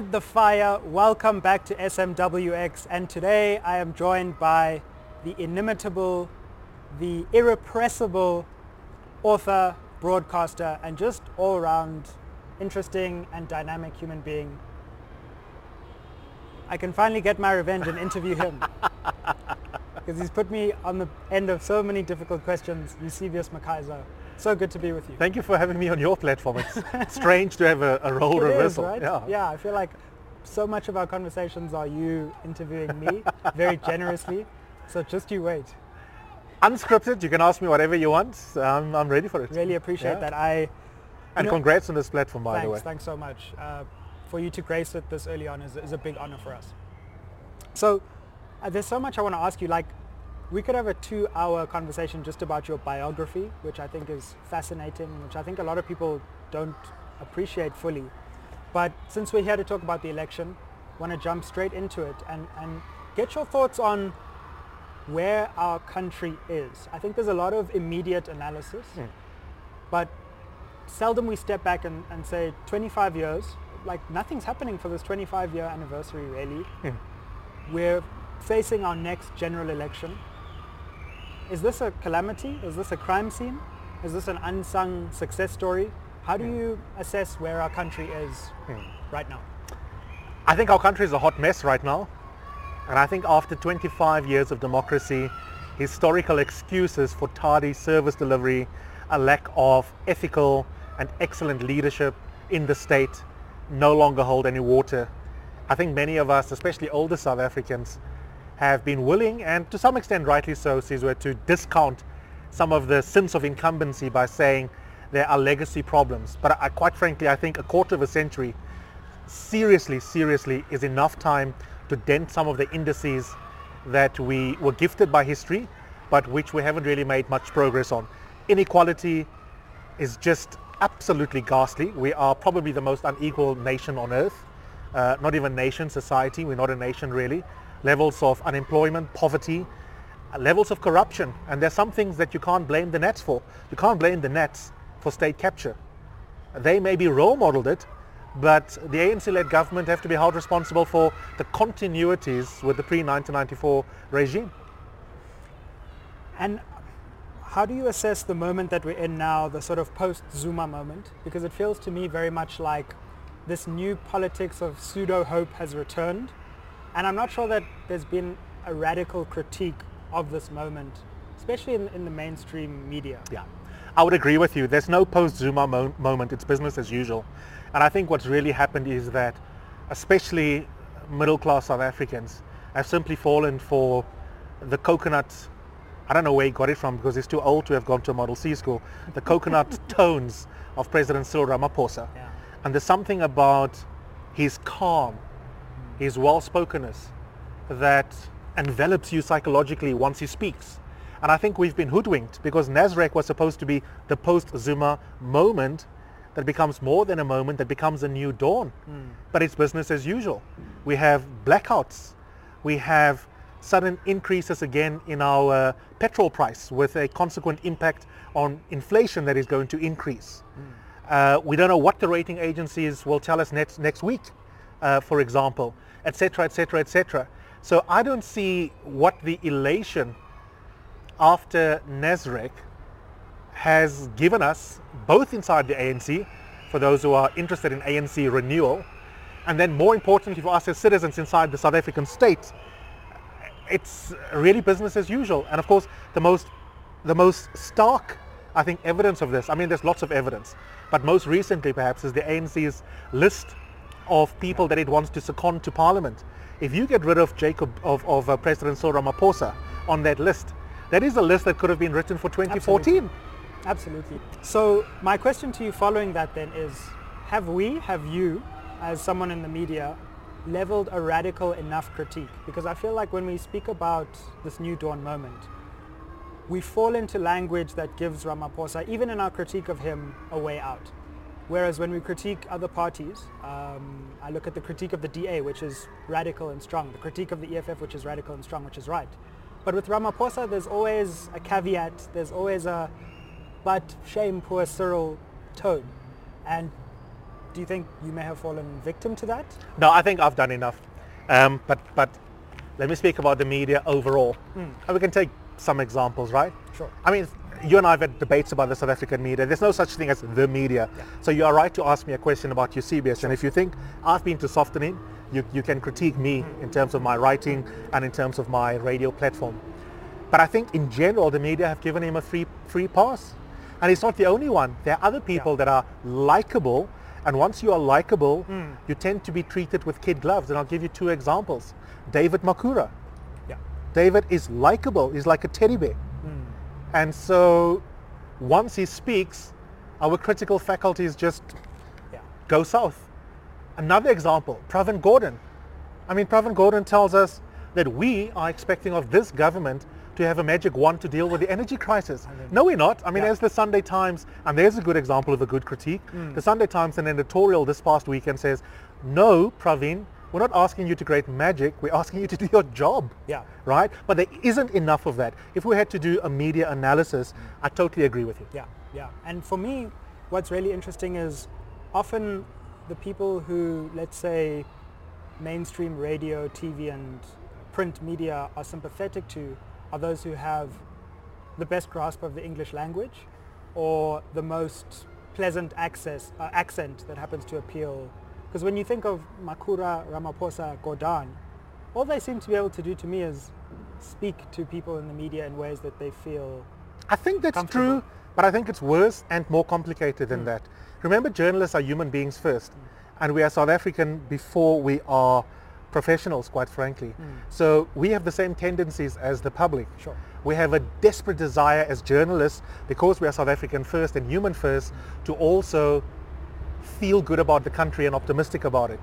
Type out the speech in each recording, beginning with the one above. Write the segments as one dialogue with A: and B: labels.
A: The fire. Welcome back to SMWX. And today I am joined by the inimitable, the irrepressible author, broadcaster, and just all-around interesting and dynamic human being. I can finally get my revenge and interview him. Because he's put me on the end of so many difficult questions. Eusebius McKaiser. So good to be with you.
B: Thank you for having me on your platform. It's strange to have a, a role
A: It is,
B: reversal.
A: right?
B: Yeah.
A: yeah, I feel like so much of our conversations are you interviewing me very generously. So just you wait.
B: Unscripted, you can ask me whatever you want. I'm, I'm ready for it.
A: Really appreciate
B: Yeah.
A: that. I
B: And
A: know-
B: congrats on this platform, by
A: thanks,
B: the way.
A: thanks so much. Uh, for you to grace it this early on is, is a big honor for us. So uh, there's so much I want to ask you. Like, we could have a two-hour conversation just about your biography, which I think is fascinating, which I think a lot of people don't appreciate fully. But since we're here to talk about the election, I want to jump straight into it and, and get your thoughts on where our country is. I think there's a lot of immediate analysis,
B: Hmm.
A: but seldom we step back and, and say 25 years, like nothing's happening for this 25 year anniversary really.
B: Hmm.
A: We're facing our next general election. Is this a calamity? Is this a crime scene? Is this an unsung success story? How do you assess where our country is
B: Hmm.
A: right now?
B: I think our country is a hot mess right now. And I think after 25 years of democracy, historical excuses for tardy service delivery, a lack of ethical and excellent leadership in the state no longer hold any water. I think many of us, especially older South Africans, have been willing, and to some extent rightly so, Sizwe, to discount some of the sins of incumbency by saying there are legacy problems. But I, quite frankly, I think a quarter of a century seriously, seriously is enough time to dent some of the indices that we were gifted by history, but which we haven't really made much progress on. Inequality is just absolutely ghastly. We are probably the most unequal nation on earth. Uh, not even nation, society. We're not a nation really. Levels of unemployment, poverty, uh, levels of corruption. And there's some things that you can't blame the Nats for. You can't blame the Nats for state capture. They maybe role modeled it, but the ANC-led government have to be held responsible for the continuities with the pre-1994 regime.
A: And how do you assess the moment that we're in now, the sort of post-Zuma moment? Because it feels to me very much like this new politics of pseudo-hope has returned. And I'm not sure that there's been a radical critique of this moment, especially in, in the mainstream media.
B: Yeah, I would agree with you. There's no post-Zuma mo- moment. It's business as usual. And I think what's really happened is that, especially middle-class South Africans, have simply fallen for the coconut. I don't know where he got it from because he's too old to have gone to a Model C school. The coconut tones of President Cyril Ramaphosa.
A: Yeah.
B: And there's something about his calm, his well-spokenness that envelops you psychologically once he speaks. And I think we've been hoodwinked because Nasrec was supposed to be the post-Zuma moment that becomes more than a moment, that becomes a new dawn. But it's business as usual. We have blackouts. We have sudden increases again in our uh, petrol price with a consequent impact on inflation that is going to increase. Uh, we don't know what the rating agencies will tell us next next week, uh, for example, etc., etc., etc. So I don't see what the elation after Nasrec has given us, both inside the ANC, for those who are interested in ANC renewal, and then more importantly for us as citizens inside the South African state, it's really business as usual. And of course, the most, the most stark, I think, evidence of this, I mean, there's lots of evidence, but most recently perhaps is the ANC's list of people that it wants to second to parliament. If you get rid of Jacob, of, of uh, President Cyril Ramaphosa on that list, that is a list that could have been written for 2014.
A: Absolutely. So my question to you following that then is, have we, have you, as someone in the media, leveled a radical enough critique? Because I feel like when we speak about this new dawn moment, we fall into language that gives Ramaphosa, even in our critique of him, a way out. Whereas when we critique other parties, um, I look at the critique of the DA, which is radical and strong, the critique of the EFF, which is radical and strong, which is right. But with Ramaphosa, there's always a caveat, there's always a, but shame poor Cyril tone. And do you think you may have fallen victim to that?
B: No, I think I've done enough. Um, but but let me speak about the media overall, and we can take some examples, right?
A: Sure.
B: I mean, you and I have had debates about the South African media. There's no such thing as the media. So you are right to ask me a question about Eusebius. And if you think I've been too softening, you, you can critique me in terms of my writing and in terms of my radio platform. But I think in general, the media have given him a free, free pass. And he's not the only one. There are other people that are likable. And once you are likable, hmm. you tend to be treated with kid gloves. And I'll give you two examples. David Makhura.
A: Yeah.
B: David is likable. He's like a teddy bear. And so once he speaks, our critical faculties just
A: Yeah.
B: go south. Another example, Pravin Gordhan. I mean, Pravin Gordhan tells us that we are expecting of this government to have a magic wand to deal with the energy crisis. No, we're not. I mean,
A: Yeah.
B: there's the Sunday Times, and there's a good example of a good critique. Hmm. The Sunday Times, an editorial this past weekend says, no, Pravin, we're not asking you to create magic. We're asking you to do your job
A: Yeah.
B: right? But there isn't enough of that. If we had to do a media analysis, I totally agree with you.
A: Yeah, yeah. And for me, what's really interesting is often the people who, let's say, mainstream radio, TV, and print media are sympathetic to are those who have the best grasp of the English language or the most pleasant access, uh, accent that happens to appeal. Because when you think of Makhura, Ramaphosa, Gordhan, all they seem to be able to do to me is speak to people in the media in ways that they feel
B: I think that's true, but I think it's worse and more complicated than hmm. that. Remember, journalists are human beings first, hmm. and we are South African before we are professionals, quite frankly. Hmm. So we have the same tendencies as the public.
A: Sure.
B: We have a desperate desire as journalists, because we are South African first and human first, to also feel good about the country and optimistic about it.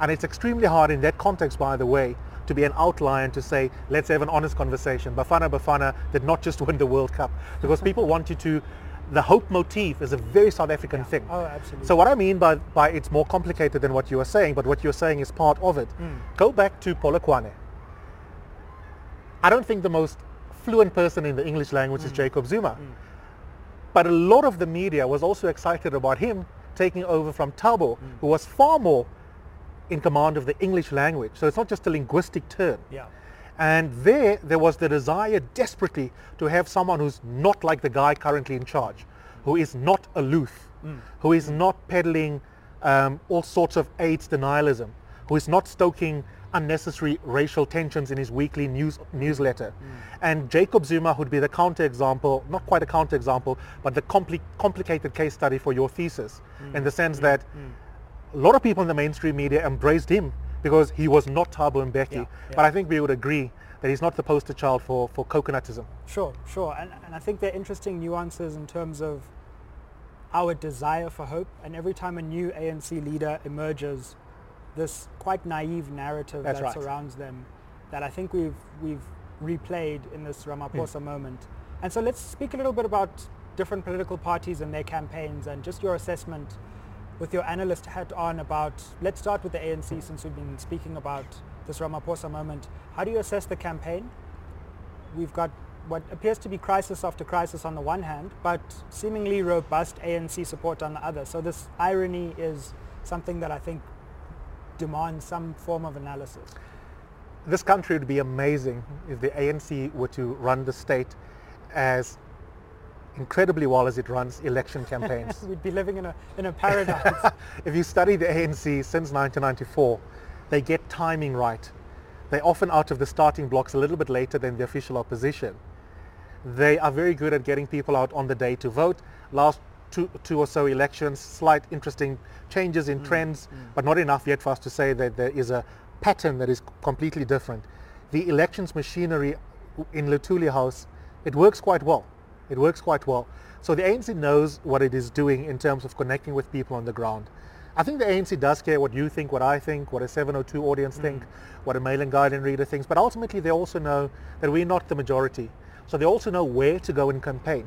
B: And it's extremely hard in that context, by the way, to be an outlier and to say, let's have an honest conversation. Bafana Bafana did not just win the World Cup because people want you to, the hope motif is a very South African thing.
A: Oh, absolutely.
B: So what I mean by, by it's more complicated than what you are saying, but what you're saying is part of it. Hmm. Go back to Polokwane. I don't think the most fluent person in the English language is hmm. Jacob Zuma. Hmm. But a lot of the media was also excited about him taking over from Thabo, mm. who was far more in command of the English language. So it's not just a linguistic turn.
A: Yeah.
B: And there, there was the desire desperately to have someone who's not like the guy currently in charge, who is not aloof, mm. who is mm. not peddling um, all sorts of AIDS denialism, who is not stoking unnecessary racial tensions in his weekly news newsletter. And Jacob Zuma would be the counterexample, not quite a counterexample, but the compli- complicated case study for your thesis, mm. in the sense mm. that mm. a lot of people in the mainstream media embraced him because he was not Thabo Mbeki.
A: Yeah,
B: But. I think we would agree that he's not the poster child for, for coconutism.
A: Sure, sure. And, and I think there are interesting nuances in terms of our desire for hope. And every time a new ANC leader emerges, this quite naive narrative
B: That's
A: that
B: right.
A: surrounds them that I think we've, we've replayed in this Ramaphosa hmm. moment. And so let's speak a little bit about different political parties and their campaigns and just your assessment with your analyst hat on about, let's start with the ANC hmm. since we've been speaking about this Ramaphosa moment. How do you assess the campaign? we've got what appears to be crisis after crisis on the one hand, but seemingly robust ANC support on the other. So this irony is something that I think demands some form of analysis.
B: This country would be amazing if the ANC were to run the state as incredibly well as it runs election campaigns.
A: We'd be living in a, in a paradise.
B: if you study the ANC since 1994, they get timing right. They're often out of the starting blocks a little bit later than the official opposition. They are very good at getting people out on the day to vote. Last two, two or so elections, slight interesting changes in mm, trends, mm. but not enough yet for us to say that there is a pattern that is completely different. The elections machinery in Luthuli House, it works quite well. It works quite well. So the ANC knows what it is doing in terms of connecting with people on the ground. I think the ANC does care what you think, what I think, what a 702 audience mm. think, what a mail and guardian reader thinks, but ultimately they also know that we're not the majority. So they also know where to go and campaign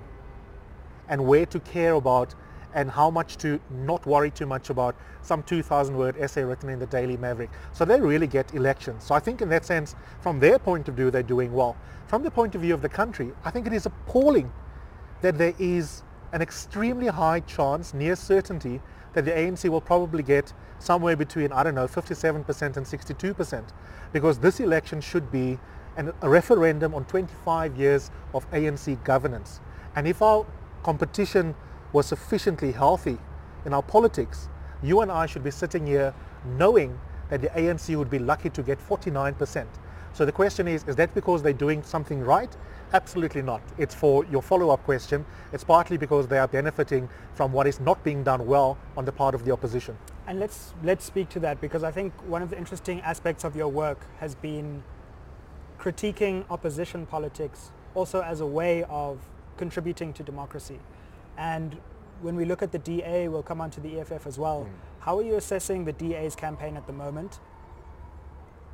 B: and where to care about and how much to not worry too much about some 2,000 word essay written in the Daily Maverick. So they really get elections. So I think in that sense, from their point of view, they're doing well. From the point of view of the country, I think it is appalling that there is an extremely high chance, near certainty, that the ANC will probably get somewhere between, I don't know, 57% and 62%, because this election should be an, a referendum on 25 years of ANC governance. And if our competition was sufficiently healthy in our politics, you and I should be sitting here knowing that the ANC would be lucky to get 49%. So the question is, is that because they're doing something right? Absolutely not. It's for your follow-up question. It's partly because they are benefiting from what is not being done well on the part of the opposition.
A: And let's let's speak to that because I think one of the interesting aspects of your work has been critiquing opposition politics also as a way of contributing to democracy. And when we look at the DA, we'll come on to the EFF as well. Mm. How are you assessing the DA's campaign at the moment?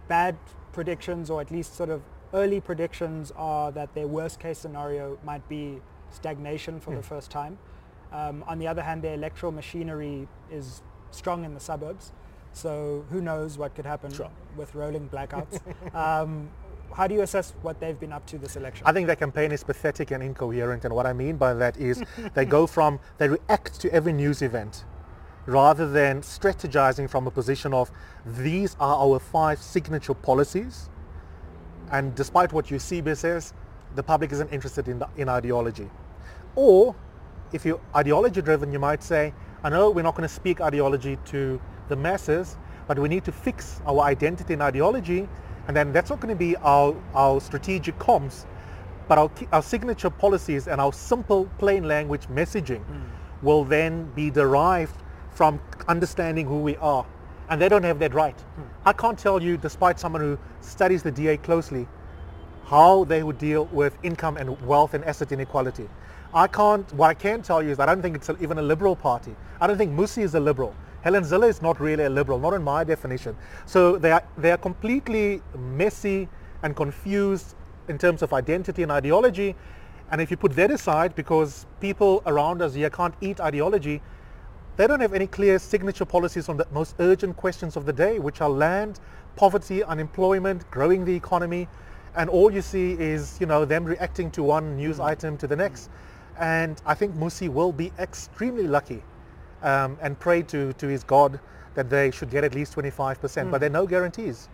A: Bad predictions or at least sort of early predictions are that their worst case scenario might be stagnation for mm. the first time. Um, on the other hand, their electoral machinery is strong in the suburbs. So who knows what could happen sure. with rolling blackouts. um, how do you assess what they've been up to this election?
B: I think their campaign is pathetic and incoherent. And what I mean by that is they go from, they react to every news event rather than strategizing from a position of these are our five signature policies. And despite what you UCB says, the public isn't interested in, the, in ideology. Or if you're ideology driven, you might say, I know we're not going to speak ideology to the masses, but we need to fix our identity and ideology. And then that's not going to be our, our strategic comms, but our, our signature policies and our simple plain language messaging mm. will then be derived from understanding who we are. And they don't have that right. Hmm. I can't tell you, despite someone who studies the DA closely, how they would deal with income and wealth and asset inequality. I can't, what I can tell you is I don't think it's even a liberal party. I don't think Mmusi is a liberal. Helen Zille is not really a liberal, not in my definition. So they are, they are completely messy and confused in terms of identity and ideology. And if you put that aside, because people around us here can't eat ideology, they don't have any clear signature policies on the most urgent questions of the day, which are land, poverty, unemployment, growing the economy. And all you see is, you know, them reacting to one news hmm. item to the next. And I think Mmusi will be extremely lucky um, and pray to, to his God that they should get at least 25%, mm. but there are no guarantees.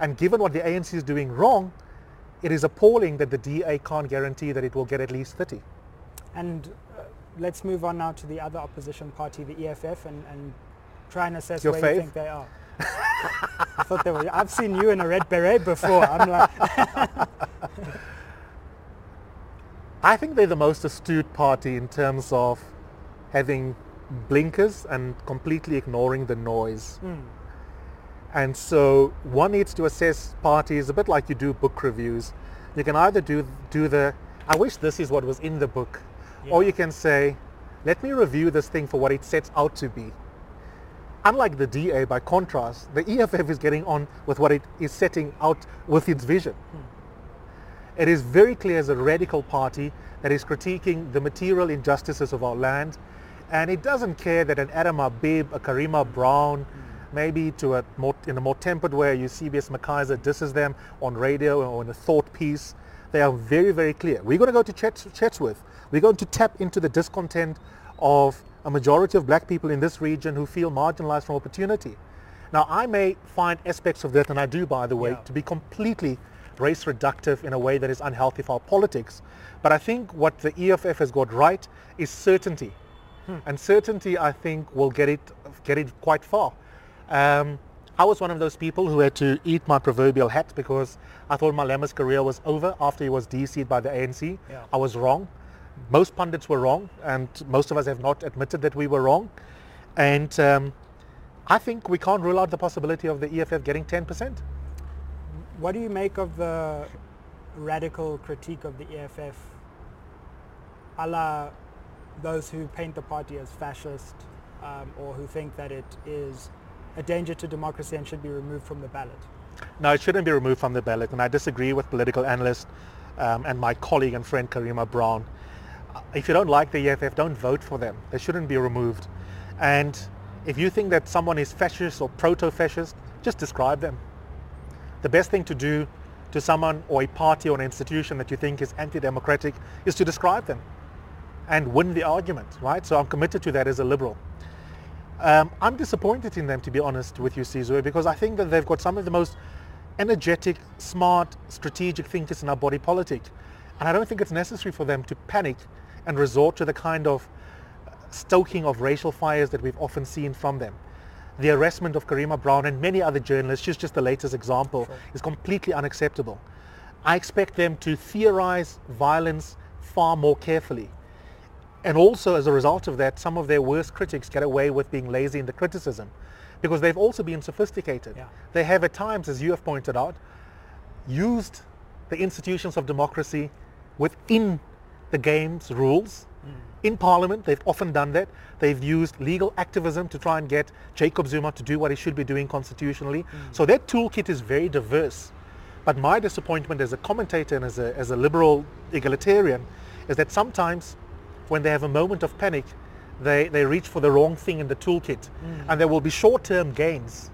B: And given what the ANC is doing wrong, it is appalling that the DA can't guarantee that it will get at least 30.
A: And let's move on now to the other opposition party, the EFF, and, and try and assess
B: Your
A: where you think they are. I thought they were. I've seen you in a red beret before. I'm like.
B: I think they're the most astute party in terms of having blinkers and completely ignoring the noise. Mm. And so one needs to assess parties a bit like you do book reviews. You can either do do the I wish this is what was in the book yeah. Or you can say, let me review this thing for what it sets out to be. Unlike the DA, by contrast, the EFF is getting on with what it is setting out with its vision. Hmm. It is very clear as a radical party that is critiquing the material injustices of our land, and it doesn't care that an Adam Habib, a Karima Brown, maybe to a more, in a more tempered way, Eusebius McKaiser disses them on radio or in a thought piece. They are very, very clear. We're going to go to Chatsworth we're going to tap into the discontent of a majority of black people in this region who feel marginalized from opportunity. Now, I may find aspects of that, and I do, by the way, yeah. to be completely race reductive in a way that is unhealthy for our politics. But I think what the EFF has got right is certainty. Hmm. And certainty, I think, will get it, get it quite far. Um, I was one of those people who had to eat my proverbial hat because I thought Malema's career was over after he was DC'd by the ANC. Yeah. I was wrong most pundits were wrong, and most of us have not admitted that we were wrong. And um, I think we can't rule out the possibility of the EFF getting 10%.
A: What do you make of the radical critique of the EFF, a la those who paint the party as fascist um, or who think that it is a danger to democracy and should be removed from the ballot?
B: No, it shouldn't be removed from the ballot, and I disagree with political analyst um, and my colleague and friend Karima Brown if you don't like the EFF, don't vote for them. They shouldn't be removed. And if you think that someone is fascist or proto-fascist, just describe them. The best thing to do to someone or a party or an institution that you think is anti-democratic is to describe them. And win the argument, right? So I'm committed to that as a liberal. Um, I'm disappointed in them, to be honest with you, Sizwe, because I think that they've got some of the most energetic, smart, strategic thinkers in our body politic. And I don't think it's necessary for them to panic and resort to the kind of stoking of racial fires that we've often seen from them. The arrestment of Karima Brown and many other journalists, she's just the latest example, sure. is completely unacceptable. I expect them to theorize violence far more carefully. And also as a result of that, some of their worst critics get away with being lazy in the criticism because they've also been sophisticated. Yeah. They have at times, as you have pointed out, used the institutions of democracy within the game's rules. Mm. In Parliament, they've often done that. They've used legal activism to try and get Jacob Zuma to do what he should be doing constitutionally. Mm. So their toolkit is very diverse. But my disappointment as a commentator and as a, as a liberal egalitarian is that sometimes when they have a moment of panic, they, they reach for the wrong thing in the toolkit. Mm. And there will be short-term gains.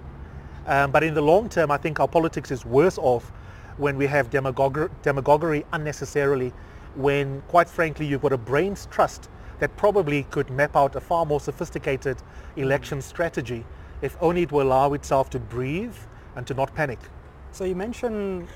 B: Um, but in the long term, I think our politics is worse off when we have demagog- demagoguery unnecessarily, when quite frankly you've got a brain's trust that probably could map out a far more sophisticated election strategy if only it will allow itself to breathe and to not panic.
A: So you mentioned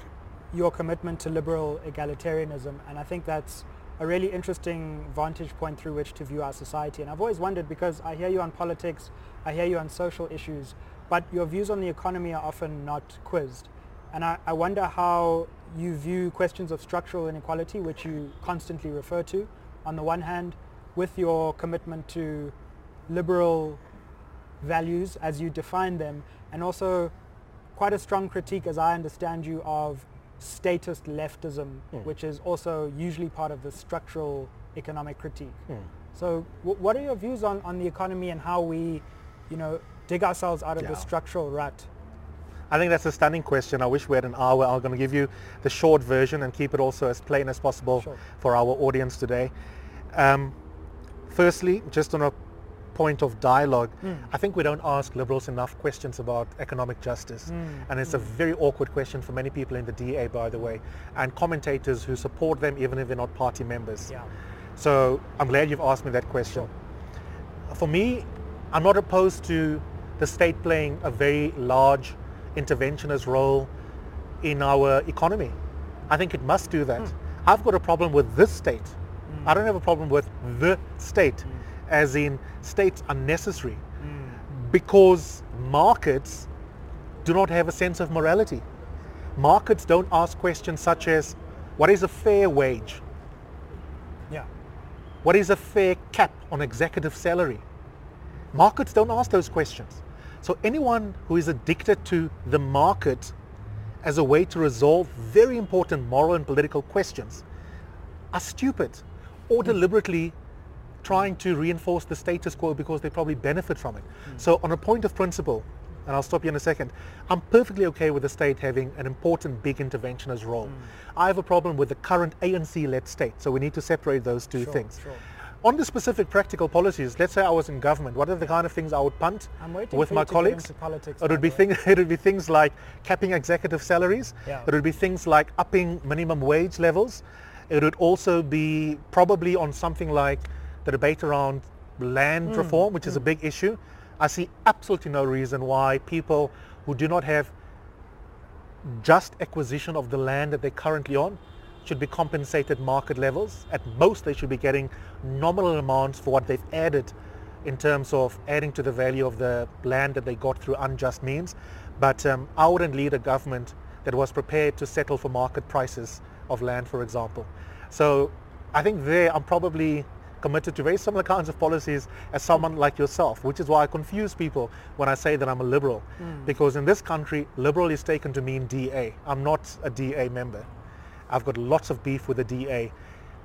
A: your commitment to liberal egalitarianism, and I think that's a really interesting vantage point through which to view our society. And I've always wondered because I hear you on politics, I hear you on social issues, but your views on the economy are often not quizzed. And I, I wonder how you view questions of structural inequality, which you constantly refer to, on the one hand, with your commitment to liberal values as you define them, and also quite a strong critique, as I understand you, of statist leftism, mm. which is also usually part of the structural economic critique. Mm. So w- what are your views on, on the economy and how we, you know, dig ourselves out of yeah. the structural rut?
B: I think that's a stunning question. I wish we had an hour. I'm going to give you the short version and keep it also as plain as possible sure. for our audience today. Um, firstly, just on a point of dialogue, mm. I think we don't ask liberals enough questions about economic justice. Mm. And it's mm. a very awkward question for many people in the DA, by the way, and commentators who support them even if they're not party members. Yeah. So I'm glad you've asked me that question. Sure. For me, I'm not opposed to the state playing a very large interventionist role in our economy. I think it must do that. Hmm. I've got a problem with this state. Hmm. I don't have a problem with the state. Hmm as in states are necessary mm. because markets do not have a sense of morality. Markets don't ask questions such as what is a fair wage?
A: Yeah.
B: What is a fair cap on executive salary? Markets don't ask those questions. So anyone who is addicted to the market as a way to resolve very important moral and political questions are stupid or mm. deliberately trying to reinforce the status quo because they probably benefit from it. Mm. So on a point of principle, and I'll stop you in a second, I'm perfectly okay with the state having an important big interventionist role. Mm. I have a problem with the current ANC-led state, so we need to separate those two sure, things. Sure. On the specific practical policies, let's say I was in government, what are the kind of things I would punt with my colleagues?
A: Politics,
B: it would be things it would be things like capping executive salaries. Yeah. It would be things like upping minimum wage levels. It would also be probably on something like the debate around land mm. reform, which mm. is a mm. big issue. I see absolutely no reason why people who do not have just acquisition of the land that they're currently on should be compensated market levels. At most, they should be getting nominal amounts for what they've added in terms of adding to the value of the land that they got through unjust means. But um, I wouldn't lead a government that was prepared to settle for market prices of land, for example. So I think there I'm probably committed to very similar kinds of policies as someone like yourself, which is why I confuse people when I say that I'm a liberal. Mm. Because in this country, liberal is taken to mean DA. I'm not a DA member. I've got lots of beef with the DA.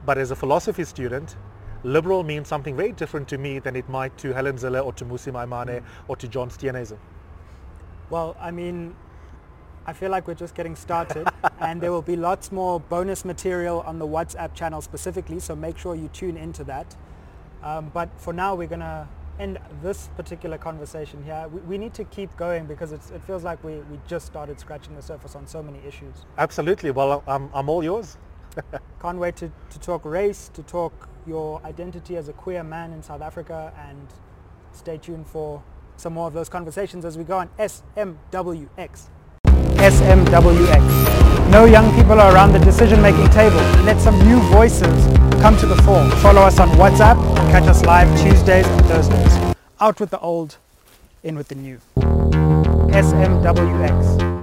B: But as a philosophy student, liberal means something very different to me than it might to Helen Zille or to Mmusi Maimane mm. or to John Steenhuisen.
A: Well, I mean, I feel like we're just getting started and there will be lots more bonus material on the WhatsApp channel specifically, so make sure you tune into that. Um, but for now, we're going to end this particular conversation here. We, we need to keep going because it feels like we, we just started scratching the surface on so many issues.
B: Absolutely. Well, I'm, I'm all yours.
A: Can't wait to, to talk race, to talk your identity as a queer man in South Africa and stay tuned for some more of those conversations as we go on SMWX. SMWX. No young people are around the decision-making table. Let some new voices come to the fore. Follow us on WhatsApp and catch us live Tuesdays and Thursdays. Out with the old, in with the new. SMWX.